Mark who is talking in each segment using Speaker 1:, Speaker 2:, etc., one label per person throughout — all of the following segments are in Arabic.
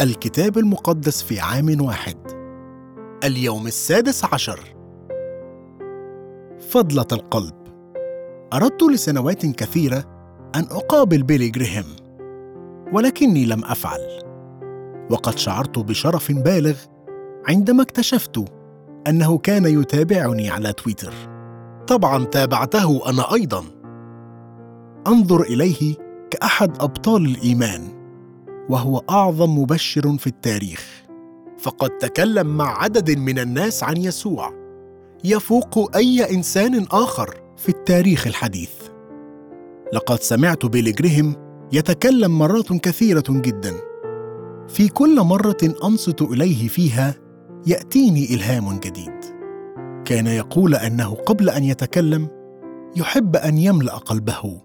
Speaker 1: الكتاب المقدس في عام واحد. اليوم السادس عشر. فضلة القلب. أردت لسنوات كثيرة أن أقابل بيلي جريهام ولكني لم أفعل. وقد شعرت بشرف بالغ عندما اكتشفت أنه كان يتابعني على تويتر. طبعا تابعته أنا أيضا. أنظر إليه كأحد أبطال الإيمان. وهو أعظم مبشر في التاريخ. فقد تكلم مع عدد من الناس عن يسوع. يفوق أي إنسان آخر في التاريخ الحديث. لقد سمعت بيلي جريهم يتكلم مرات كثيرة جدا. في كل مرة أنصت إليه فيها يأتيني إلهام جديد. كان يقول أنه قبل أن يتكلم يحب أن يملأ قلبه.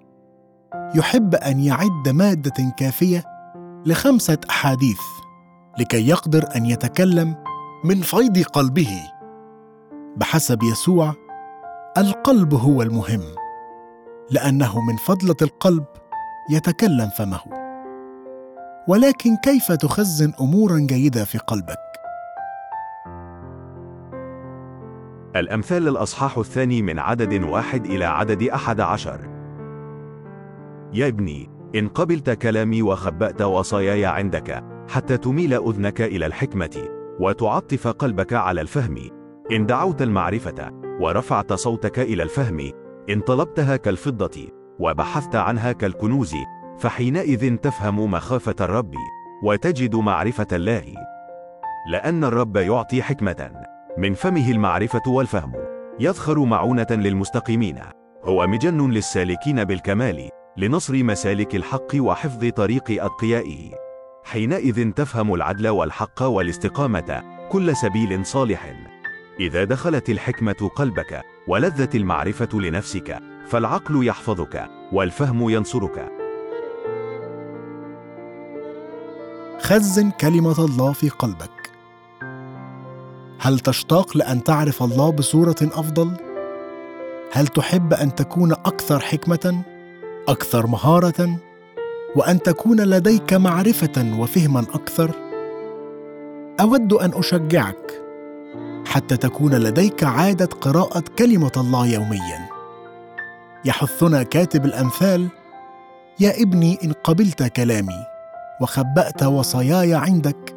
Speaker 1: يحب أن يعد مادة كافية لخمسة أحاديث لكي يقدر أن يتكلم من فيض قلبه. بحسب يسوع القلب هو المهم لأنه من فضلة القلب يتكلم فمه. ولكن كيف تخزن أمورا جيدة في قلبك؟
Speaker 2: الأمثال الأصحاح الثاني من عدد واحد إلى عدد أحد عشر. يا ابني إن قبلت كلامي وخبأت وصاياي عندك حتى تميل أذنك إلى الحكمة وتعطف قلبك على الفهم. إن دعوت المعرفة ورفعت صوتك إلى الفهم إن طلبتها كالفضة وبحثت عنها كالكنوز فحينئذ تفهم مخافة الرب وتجد معرفة الله. لأن الرب يعطي حكمة من فمه المعرفة والفهم يذخر معونة للمستقيمين. هو مجن للسالكين بالكمال. لنصر مسالك الحق وحفظ طريق أتقيائه. حينئذ تفهم العدل والحق والاستقامة. كل سبيل صالح. إذا دخلت الحكمة قلبك ولذت المعرفة لنفسك فالعقل يحفظك والفهم ينصرك.
Speaker 1: خزن كلمة الله في قلبك. هل تشتاق لأن تعرف الله بصورة أفضل؟ هل تحب أن تكون أكثر حكمة؟ أكثر مهارة وأن تكون لديك معرفة وفهما أكثر أود أن أشجعك حتى تكون لديك عادة قراءة كلمة الله يوميا. يحثنا كاتب الأمثال يا ابني إن قبلت كلامي وخبأت وصاياي عندك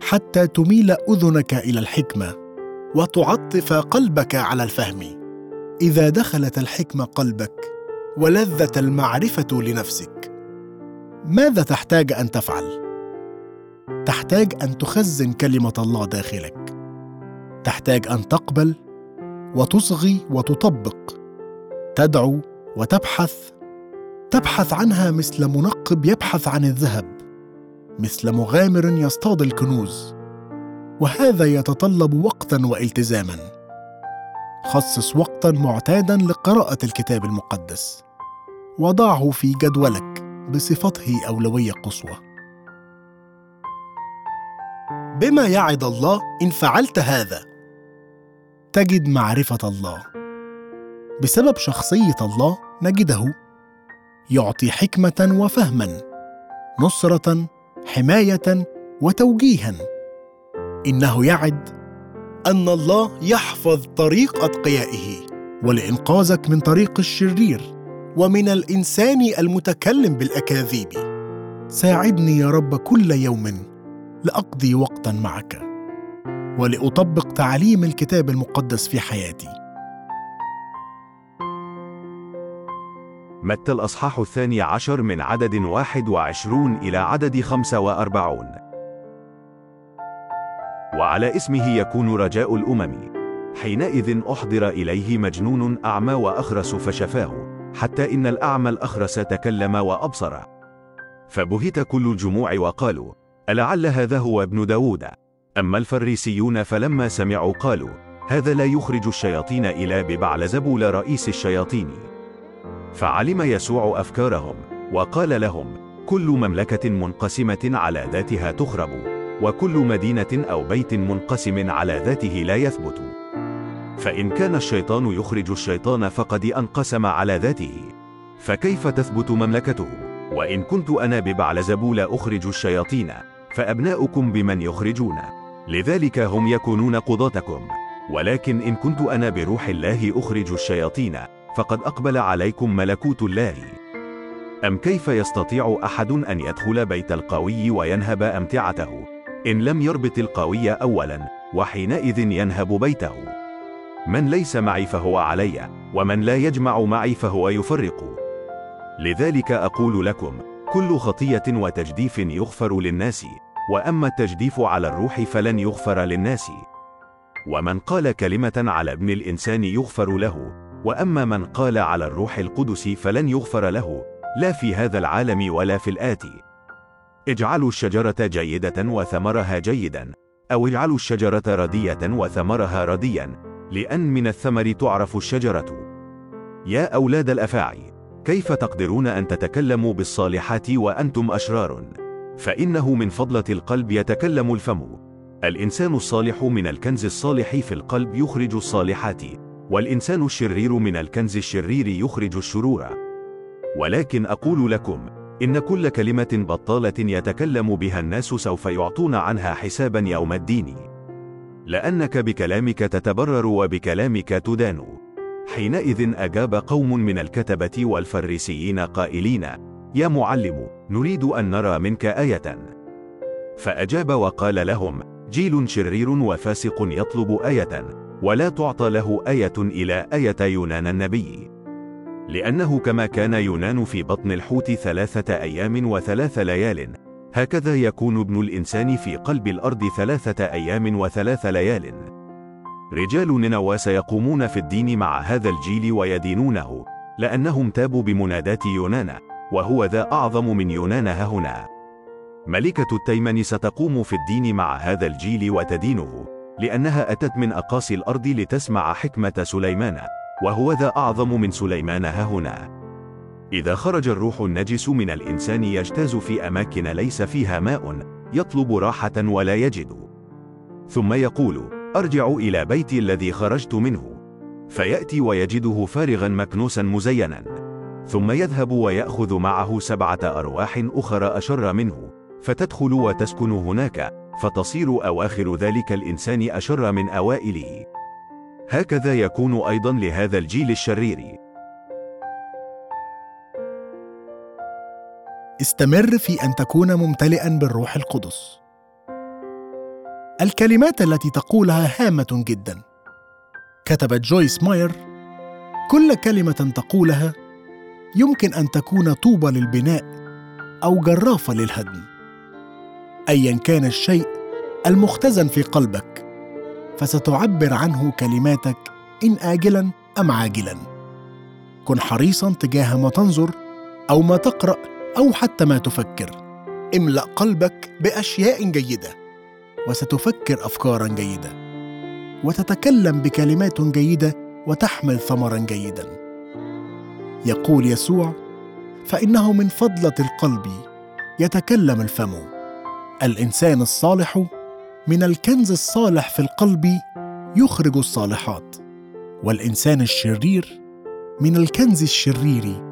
Speaker 1: حتى تميل أذنك إلى الحكمة وتعطف قلبك على الفهم. إذا دخلت الحكمة قلبك ولذة المعرفة لنفسك. ماذا تحتاج أن تفعل؟ تحتاج أن تخزن كلمة الله داخلك. تحتاج أن تقبل وتصغي وتطبق. تدعو وتبحث. تبحث عنها مثل منقب يبحث عن الذهب مثل مغامر يصطاد الكنوز. وهذا يتطلب وقتا والتزاما. خصص وقتا معتادا لقراءة الكتاب المقدس. وضعه في جدولك بصفته أولوية قصوى. بما يعد الله إن فعلت هذا تجد معرفة الله. بسبب شخصية الله نجده يعطي حكمة وفهما نصرة حماية وتوجيها. إنه يعد أن الله يحفظ طريق أتقيائه ولانقاذك من طريق الشرير. ومن الإنسان المتكلم بالأكاذيب. ساعدني يا رب كل يوم. لأقضي وقتا معك. ولأطبق تعليم الكتاب المقدس في حياتي.
Speaker 2: متى الأصحاح الثاني عشر من عدد واحد وعشرون إلى عدد خمسة وأربعون؟ وعلى اسمه يكون رجاء الأمم. حينئذ أحضر إليه مجنون أعمى وأخرس فشفاه. حتى إن الأعمى الأخرس تكلم وأبصر. فبهت كل الجموع وقالوا ألعل هذا هو ابن داود. أما الفريسيون فلما سمعوا قالوا هذا لا يخرج الشياطين إلا ببعلزبول رئيس الشياطين. فعلم يسوع أفكارهم وقال لهم كل مملكة منقسمة على ذاتها تخرب وكل مدينة أو بيت منقسم على ذاته لا يثبت. فإن كان الشيطان يخرج الشيطان فقد أنقسم على ذاته. فكيف تثبت مملكته؟ وإن كنت أنا ببعلزبول أخرج الشياطين فأبناؤكم بمن يخرجون. لذلك هم يكونون قضاتكم. ولكن إن كنت أنا بروح الله أخرج الشياطين فقد أقبل عليكم ملكوت الله. أم كيف يستطيع أحد أن يدخل بيت القوي وينهب أمتعته؟ إن لم يربط القوي أولا وحينئذ ينهب بيته. من ليس معي فهو علي ومن لا يجمع معي فهو يفرق. لذلك أقول لكم كل خطية وتجديف يغفر للناس وأما التجديف على الروح فلن يغفر للناس. ومن قال كلمة على ابن الإنسان يغفر له وأما من قال على الروح القدس فلن يغفر له لا في هذا العالم ولا في الآتي. اجعلوا الشجرة جيدة وثمرها جيدا أو اجعلوا الشجرة ردية وثمرها رديا لأن من الثمر تعرف الشجرة. يا أولاد الأفاعي كيف تقدرون أن تتكلموا بالصالحات وأنتم أشرار؟ فإنه من فضلة القلب يتكلم الفم. الإنسان الصالح من الكنز الصالح في القلب يخرج الصالحات والإنسان الشرير من الكنز الشرير يخرج الشرور. ولكن أقول لكم إن كل كلمة بطالة يتكلم بها الناس سوف يعطون عنها حسابا يوم الدين. لأنك بكلامك تتبرر وبكلامك تدان. حينئذ أجاب قوم من الكتبة والفريسيين قائلين يا معلم نريد أن نرى منك آية. فأجاب وقال لهم جيل شرير وفاسق يطلب آية ولا تعطى له آية إلى آية يونان النبي. لأنه كما كان يونان في بطن الحوت ثلاثة أيام وثلاث ليال. هكذا يكون ابن الإنسان في قلب الأرض ثلاثة أيام وثلاث ليال. رجال نينوى سيقومون في الدين مع هذا الجيل ويدينونه لأنهم تابوا بمنادات يونان وهو ذا أعظم من يونان هنا. ملكة التيمن ستقوم في الدين مع هذا الجيل وتدينه لأنها أتت من أقاصي الأرض لتسمع حكمة سليمان وهو ذا أعظم من سليمان هنا. إذا خرج الروح النجس من الإنسان يجتاز في أماكن ليس فيها ماء يطلب راحة ولا يجد. ثم يقول أرجع إلى بيتي الذي خرجت منه. فيأتي ويجده فارغا مكنوسا مزينا. ثم يذهب ويأخذ معه سبعة أرواح أخرى أشر منه. فتدخل وتسكن هناك. فتصير أواخر ذلك الإنسان أشر من أوائله. هكذا يكون أيضا لهذا الجيل الشرير.
Speaker 1: استمر في أن تكون ممتلئا بالروح القدس. الكلمات التي تقولها هامة جدا. كتبت جويس ماير كل كلمة تقولها يمكن أن تكون طوبة للبناء أو جرافة للهدم. أيا كان الشيء المختزن في قلبك فستعبر عنه كلماتك إن آجلا أم عاجلا. كن حريصا تجاه ما تنظر أو ما تقرأ أو حتى ما تفكر. املأ قلبك بأشياء جيدة وستفكر أفكارا جيدة وتتكلم بكلمات جيدة وتحمل ثمرا جيدا. يقول يسوع فإنه من فضلة القلب يتكلم الفم. الإنسان الصالح من الكنز الصالح في القلب يخرج الصالحات والإنسان الشرير من الكنز الشرير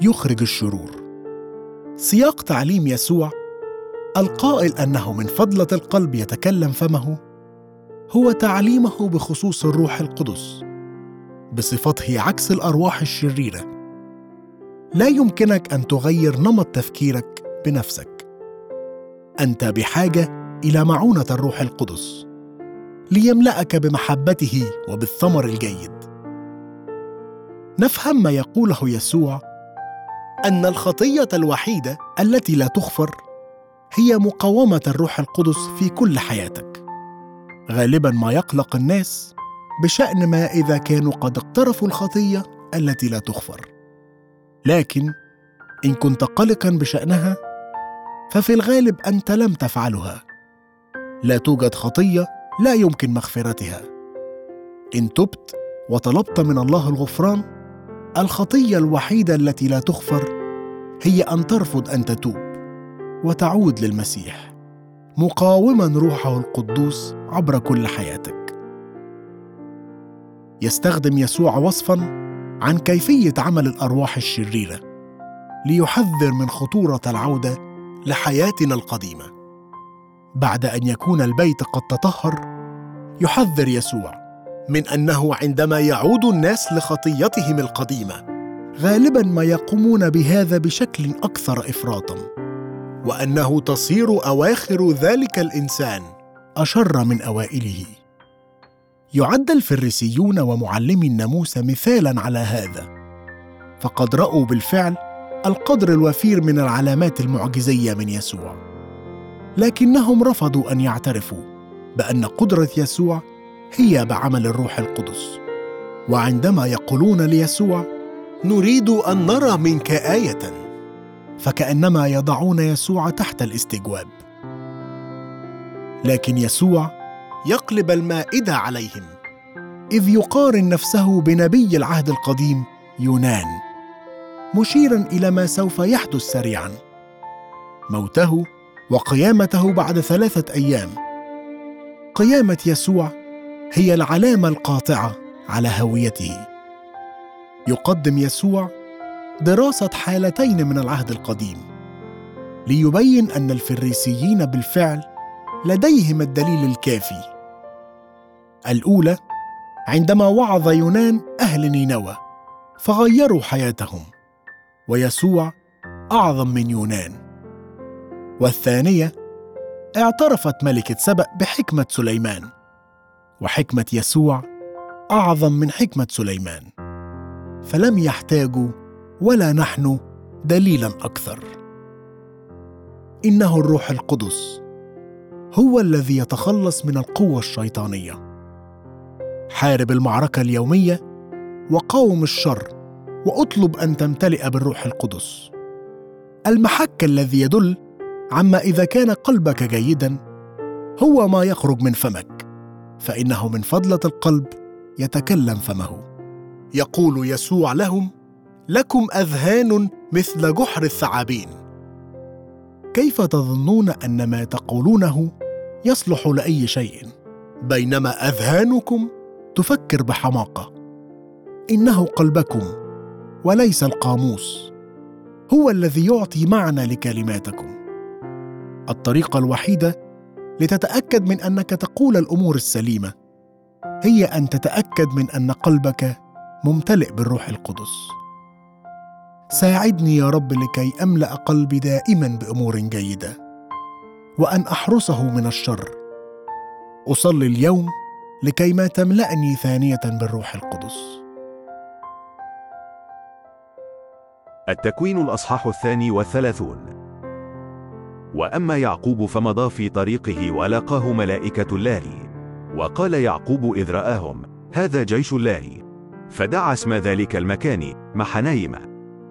Speaker 1: يخرج الشرور. سياق تعليم يسوع القائل أنه من فضلة القلب يتكلم فمه هو تعليمه بخصوص الروح القدس بصفته عكس الأرواح الشريرة. لا يمكنك أن تغير نمط تفكيرك بنفسك. أنت بحاجة إلى معونة الروح القدس ليملأك بمحبته وبالثمر الجيد. نفهم ما يقوله يسوع أن الخطية الوحيدة التي لا تغفر هي مقاومة الروح القدس في كل حياتك. غالبا ما يقلق الناس بشأن ما إذا كانوا قد اقترفوا الخطية التي لا تغفر. لكن إن كنت قلقا بشأنها ففي الغالب أنت لم تفعلها. لا توجد خطية لا يمكن مغفرتها. إن تبت وطلبت من الله الغفران الخطية الوحيدة التي لا تغفر هي أن ترفض أن تتوب وتعود للمسيح مقاوما روحه القدوس عبر كل حياتك. يستخدم يسوع وصفا عن كيفية عمل الأرواح الشريرة ليحذر من خطورة العودة لحياتنا القديمة. بعد أن يكون البيت قد تطهر يحذر يسوع من أنه عندما يعود الناس لخطيتهم القديمة غالبا ما يقومون بهذا بشكل أكثر افراطا. وأنه تصير أواخر ذلك الإنسان أشر من أوائله. يعد الفريسيون ومعلمي الناموس مثالا على هذا. فقد رأوا بالفعل القدر الوفير من العلامات المعجزية من يسوع. لكنهم رفضوا أن يعترفوا بأن قدرة يسوع هي بعمل الروح القدس. وعندما يقولون ليسوع نريد أن نرى منك آية. فكأنما يضعون يسوع تحت الاستجواب. لكن يسوع يقلب المائدة عليهم إذ يقارن نفسه بنبي العهد القديم يونان مشيرا إلى ما سوف يحدث سريعا. موته وقيامته بعد ثلاثة أيام. قيامة يسوع هي العلامة القاطعة على هويته. يقدم يسوع دراسة حالتين من العهد القديم ليبين أن الفريسيين بالفعل لديهم الدليل الكافي. الأولى عندما وعظ يونان أهل نينوى فغيروا حياتهم ويسوع أعظم من يونان. والثانية اعترفت ملكة سبأ بحكمة سليمان. وحكمة يسوع أعظم من حكمة سليمان. فلم يحتاجوا ولا نحن دليلا أكثر. إنه الروح القدس هو الذي يتخلص من القوة الشيطانية. حارب المعركة اليومية وقاوم الشر وأطلب أن تمتلئ بالروح القدس. المحك الذي يدل عما إذا كان قلبك جيدا هو ما يخرج من فمك. فإنه من فضلة القلب يتكلم فمه. يقول يسوع لهم لكم أذهان مثل جحر الثعابين. كيف تظنون أن ما تقولونه يصلح لأي شيء؟ بينما أذهانكم تفكر بحماقة. إنه قلبكم وليس القاموس. هو الذي يعطي معنى لكلماتكم. الطريقة الوحيدة لتتأكد من أنك تقول الأمور السليمة. هي أن تتأكد من أن قلبك ممتلئ بالروح القدس. ساعدني يا رب لكي أملأ قلبي دائما بأمور جيدة وأن أحرسه من الشر. أصلي اليوم لكي ما تملأني ثانية بالروح القدس.
Speaker 2: التكوين الأصحاح الثاني والثلاثون. وأما يعقوب فمضى في طريقه ولقاه ملائكة الله. وقال يعقوب إذ رآهم هذا جيش الله. فدعا اسم ذلك المكان محنايم.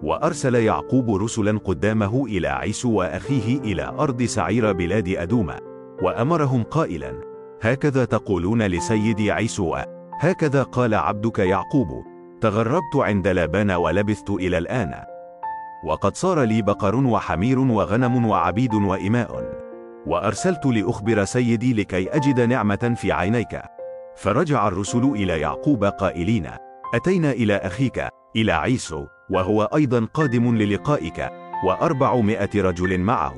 Speaker 2: وأرسل يعقوب رسلا قدامه إلى عيسو وأخيه إلى أرض سعير بلاد أدوم. وأمرهم قائلا هكذا تقولون لسيدي عيسو. هكذا قال عبدك يعقوب تغربت عند لابان ولبثت إلى الآن. وقد صار لي بقر وحمير وغنم وعبيد وإماء. وأرسلت لأخبر سيدي لكي أجد نعمة في عينيك. فرجع الرسل إلى يعقوب قائلين أتينا إلى أخيك إلى عيسو وهو أيضا قادم للقائك وأربعمائة رجل معه.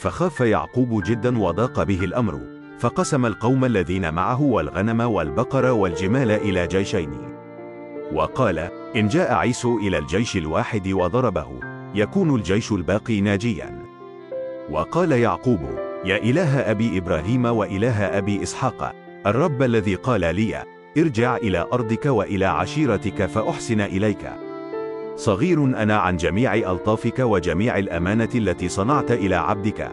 Speaker 2: فخاف يعقوب جدا وضاق به الأمر فقسم القوم الذين معه والغنم والبقر والجمال إلى جيشين. وقال إن جاء عيسو إلى الجيش الواحد وضربه يكون الجيش الباقي ناجيا. وقال يعقوب يا إله أبي إبراهيم وإله أبي إسحاق الرب الذي قال لي ارجع إلى أرضك وإلى عشيرتك فأحسن إليك. صغير أنا عن جميع ألطافك وجميع الأمانة التي صنعت إلى عبدك.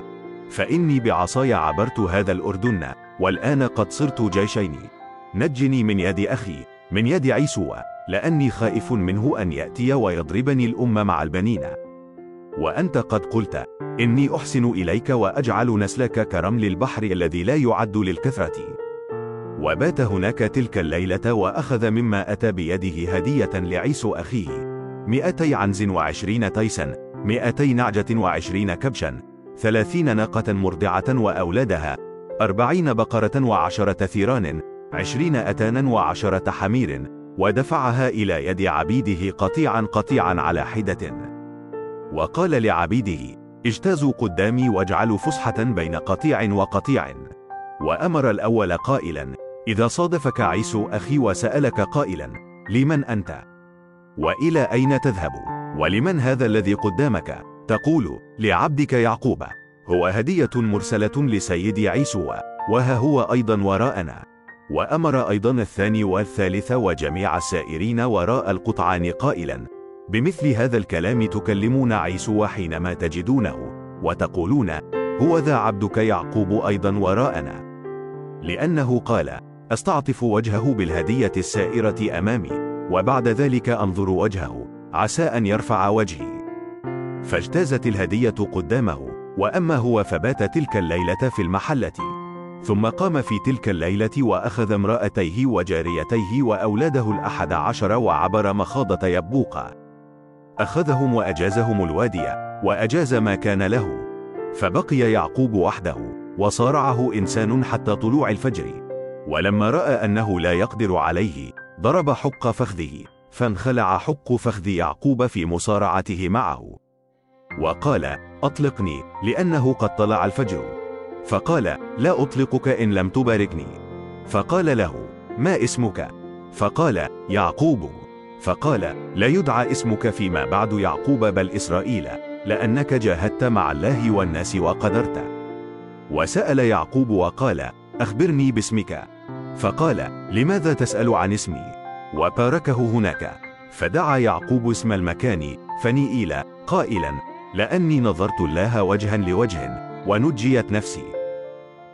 Speaker 2: فإني بعصاي عبرت هذا الأردن والآن قد صرت جيشين. نجني من يد أخي من يد عيسو. لأني خائف منه أن يأتي ويضربني الأم مع البنين. وأنت قد قلت إني أحسن إليك وأجعل نسلك كرمل البحر الذي لا يعد للكثرة. وبات هناك تلك الليلة وأخذ مما أتى بيده هدية لعيسو أخيه. مئتي عنز وعشرين تيسا مئتي نعجة وعشرين كبشا ثلاثين ناقة مرضعة وأولادها أربعين بقرة وعشرة ثيران عشرين أتانا وعشرة حمير. ودفعها إلى يد عبيده قطيعا قطيعا على حدة وقال لعبيده اجتازوا قدامي واجعلوا فسحة بين قطيع وقطيع وأمر الأول قائلا إذا صادفك عيسو أخي وسألك قائلا لمن أنت؟ وإلى أين تذهب؟ ولمن هذا الذي قدامك؟ تقول لعبدك يعقوب هو هدية مرسلة لسيدي عيسو وها هو أيضا وراءنا وأمر أيضا الثاني والثالث وجميع السائرين وراء القطعان قائلا بمثل هذا الكلام تكلمون عيسو حينما تجدونه وتقولون هو ذا عبدك يعقوب أيضا وراءنا. لأنه قال أستعطف وجهه بالهدية السائرة أمامي وبعد ذلك أنظر وجهه عسى أن يرفع وجهي. فاجتازت الهدية قدامه وأما هو فبات تلك الليلة في المحلة. ثم قام في تلك الليلة وأخذ امرأتيه وجاريتيه وأولاده الأحد عشر وعبر مخاضة يبوقا أخذهم وأجازهم الوادي وأجاز ما كان له. فبقي يعقوب وحده وصارعه إنسان حتى طلوع الفجر. ولما رأى أنه لا يقدر عليه ضرب حق فخذه فانخلع حق فخذ يعقوب في مصارعته معه. وقال أطلقني لأنه قد طلع الفجر. فقال لا أطلقك إن لم تباركني. فقال له ما اسمك؟ فقال يعقوب. فقال لا يدعى اسمك فيما بعد يعقوب بل إسرائيل لأنك جاهدت مع الله والناس وقدرت. وسأل يعقوب وقال أخبرني باسمك. فقال لماذا تسأل عن اسمي؟ وباركه هناك. فدعا يعقوب اسم المكان فنيئيل قائلا لأني نظرت الله وجها لوجه ونجيت نفسي.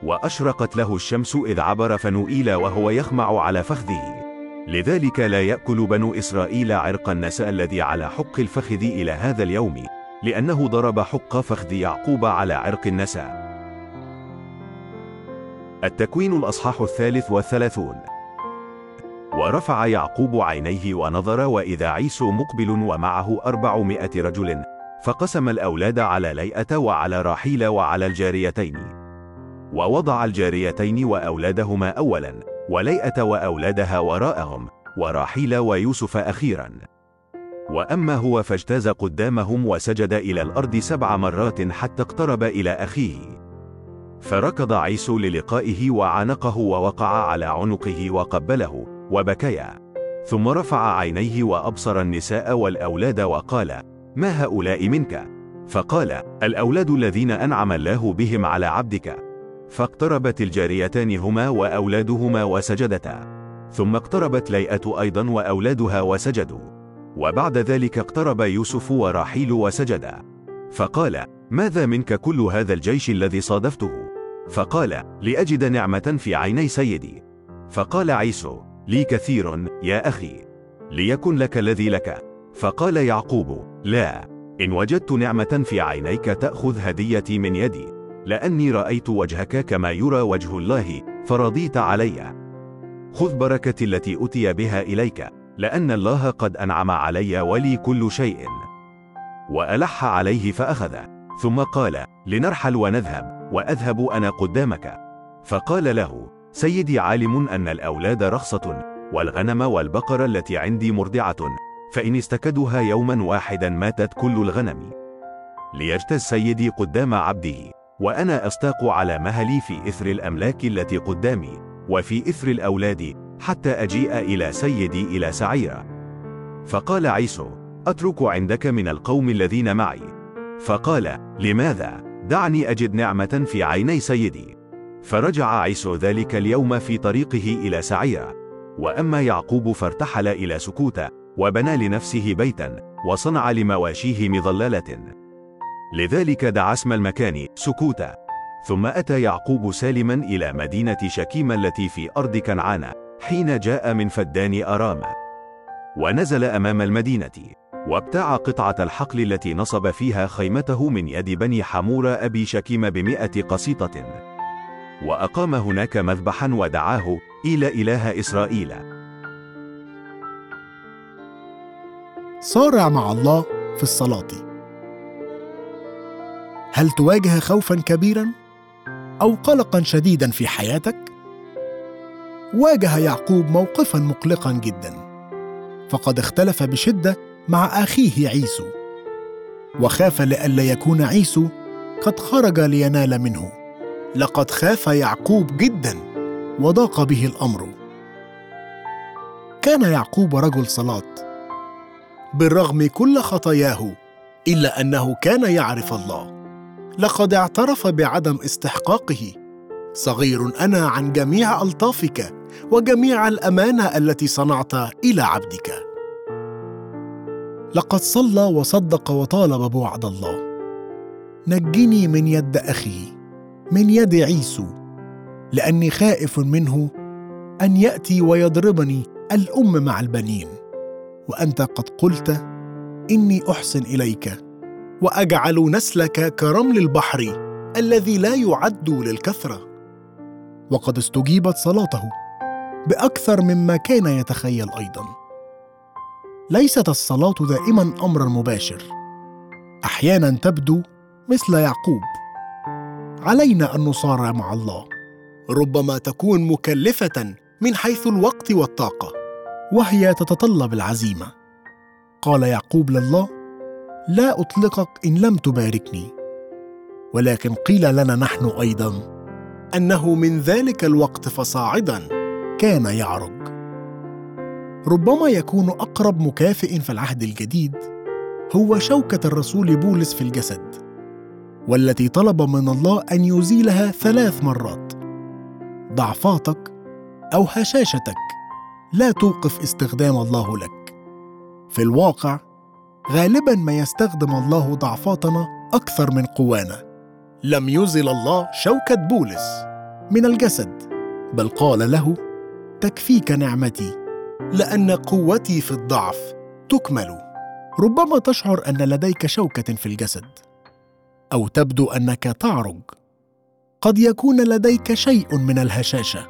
Speaker 2: وأشرقت له الشمس إذ عبر فنوئيل وهو يخمع على فخذه. لذلك لا يأكل بنو إسرائيل عرق النساء الذي على حق الفخذ إلى هذا اليوم لأنه ضرب حق فخذ يعقوب على عرق النساء. التكوين الأصحاح الثالث والثلاثون. ورفع يعقوب عينيه ونظر وإذا عيسو مقبل ومعه أربعمائة رجل فقسم الأولاد على ليئة وعلى راحيل وعلى الجاريتين. ووضع الجاريتين وأولادهما أولا وليئة وأولادها وراءهم وراحيل ويوسف أخيرا. وأما هو فاجتاز قدامهم وسجد إلى الأرض سبع مرات حتى اقترب إلى أخيه. فركض عيسو للقائه وعانقه ووقع على عنقه وقبله وبكيا. ثم رفع عينيه وأبصر النساء والأولاد وقال ما هؤلاء منك؟ فقال الأولاد الذين أنعم الله بهم على عبدك. فاقتربت الجاريتان هما وأولادهما وسجدتا. ثم اقتربت ليئة أيضا وأولادها وسجدوا. وبعد ذلك اقترب يوسف وراحيل وسجدا. فقال ماذا منك كل هذا الجيش الذي صادفته؟ فقال لأجد نعمة في عيني سيدي. فقال عيسو لي كثير يا أخي. ليكن لك الذي لك. فقال يعقوب لا. إن وجدت نعمة في عينيك تأخذ هديتي من يدي. لأني رأيت وجهك كما يرى وجه الله فرضيت علي. خذ بركتي التي أتي بها إليك لأن الله قد أنعم علي ولي كل شيء. وألح عليه فأخذ. ثم قال لنرحل ونذهب وأذهب أنا قدامك. فقال له سيدي عالم أن الأولاد رخصة والغنم والبقر التي عندي مرضعة. فإن استكدها يوما واحدا ماتت كل الغنم. ليجتز سيدي قدام عبده. وأنا أستاق على مهلي في إثر الأملاك التي قدامي وفي إثر الأولاد حتى أجيء إلى سيدي إلى سعيرة. فقال عيسو أترك عندك من القوم الذين معي. فقال لماذا؟ دعني أجد نعمة في عيني سيدي. فرجع عيسو ذلك اليوم في طريقه إلى سعير. وأما يعقوب فارتحل إلى سكوت وبنى لنفسه بيتا وصنع لمواشيه مظلات. لذلك دعا اسم المكان سكوت. ثم أتى يعقوب سالما إلى مدينة شكيم التي في أرض كنعان حين جاء من فدان أرام ونزل أمام المدينة وابتاع قطعة الحقل التي نصب فيها خيمته من يد بني حمور أبي شكيم بمئة قسيطة. وأقام هناك مذبحا ودعاه إلى إله إسرائيل.
Speaker 1: صارع مع الله في الصلاة. هل تواجه خوفا كبيرا أو قلقا شديدا في حياتك؟ واجه يعقوب موقفا مقلقا جدا فقد اختلف بشدة مع أخيه عيسو وخاف لئلا يكون عيسو قد خرج لينال منه. لقد خاف يعقوب جدا وضاق به الأمر. كان يعقوب رجل صلاه بالرغم كل خطاياه إلا أنه كان يعرف الله. لقد اعترف بعدم استحقاقه. صغير أنا عن جميع ألطافك وجميع الأمانة التي صنعت إلى عبدك. لقد صلى وصدق وطالب بوعد الله. نجني من يد أخي من يد عيسو لأني خائف منه أن يأتي ويضربني الأم مع البنين. وأنت قد قلت إني أحسن إليك. وأجعل نسلك كرمل البحر الذي لا يعد للكثرة. وقد استجيبت صلاته بأكثر مما كان يتخيل أيضا. ليست الصلاة دائما امرا مباشر. أحيانا تبدو مثل يعقوب. علينا أن نصارع مع الله. ربما تكون مكلفة من حيث الوقت والطاقة. وهي تتطلب العزيمة. قال يعقوب لله لا أطلقك إن لم تباركني. ولكن قيل لنا نحن أيضا أنه من ذلك الوقت فصاعدا كان يعرج. ربما يكون أقرب مكافئ في العهد الجديد هو شوكة الرسول بولس في الجسد والتي طلب من الله أن يزيلها ثلاث مرات. ضعفاتك أو هشاشتك لا توقف استخدام الله لك. في الواقع غالبا ما يستخدم الله ضعفاتنا أكثر من قوانا. لم يزل الله شوكة بولس من الجسد بل قال له تكفيك نعمتي لأن قوتي في الضعف تكمل. ربما تشعر أن لديك شوكة في الجسد أو تبدو أنك تعرج. قد يكون لديك شيء من الهشاشة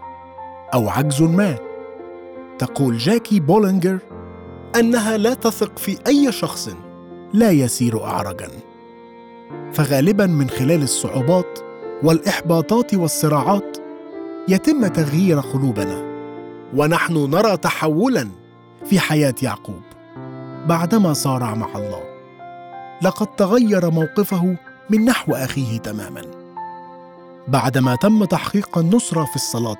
Speaker 1: أو عجز ما. تقول جاكي بولينجر أنها لا تثق في أي شخص. لا يسير اعرجا. فغالبا من خلال الصعوبات والإحباطات والصراعات يتم تغيير قلوبنا. ونحن نرى تحولا في حياة يعقوب. بعدما صارع مع الله. لقد تغير موقفه من نحو أخيه تماما. بعدما تم تحقيق النصرة في الصلاة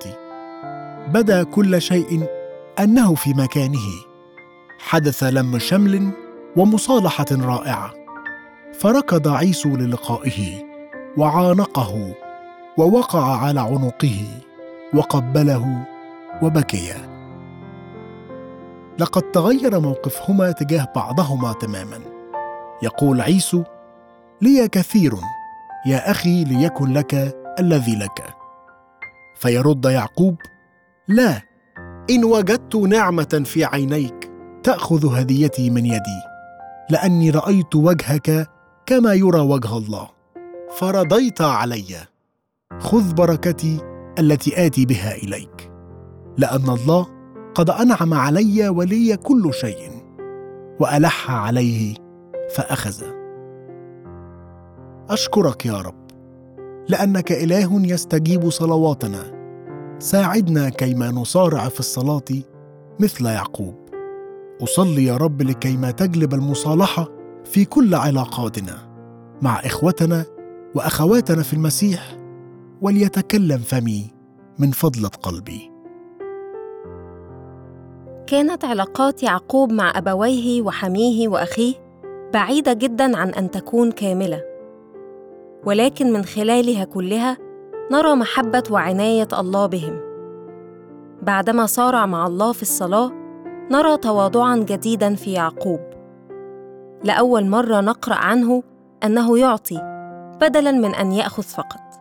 Speaker 1: بدا كل شيء أنه في مكانه. حدث لم شمل ومصالحة رائعة. فركض عيسو للقائه وعانقه ووقع على عنقه وقبله وبكيا لقد تغير موقفهما تجاه بعضهما تماما. يقول عيسو لي كثير يا أخي ليكن لك الذي لك فيرد يعقوب لا إن وجدت نعمة في عينيك تأخذ هديتي من يدي لأني رأيت وجهك كما يرى وجه الله. فرضيت علي. خذ بركتي التي آتي بها إليك. لأن الله قد أنعم علي ولي كل شيء وألح عليه فأخذ. أشكرك يا رب لأنك إله يستجيب صلواتنا. ساعدنا كيما نصارع في الصلاة مثل يعقوب. أصلي يا رب لكيما تجلب المصالحة في كل علاقاتنا مع إخوتنا وأخواتنا في المسيح وليتكلم فمي من فضلة قلبي.
Speaker 3: كانت علاقات يعقوب مع أبويه وحميه وأخيه بعيدة جدا عن أن تكون كاملة. ولكن من خلالها كلها نرى محبة وعناية الله بهم. بعدما صارع مع الله في الصلاة نرى تواضعا جديدا في يعقوب. لأول مرة نقرأ عنه أنه يعطي بدلا من أن يأخذ فقط.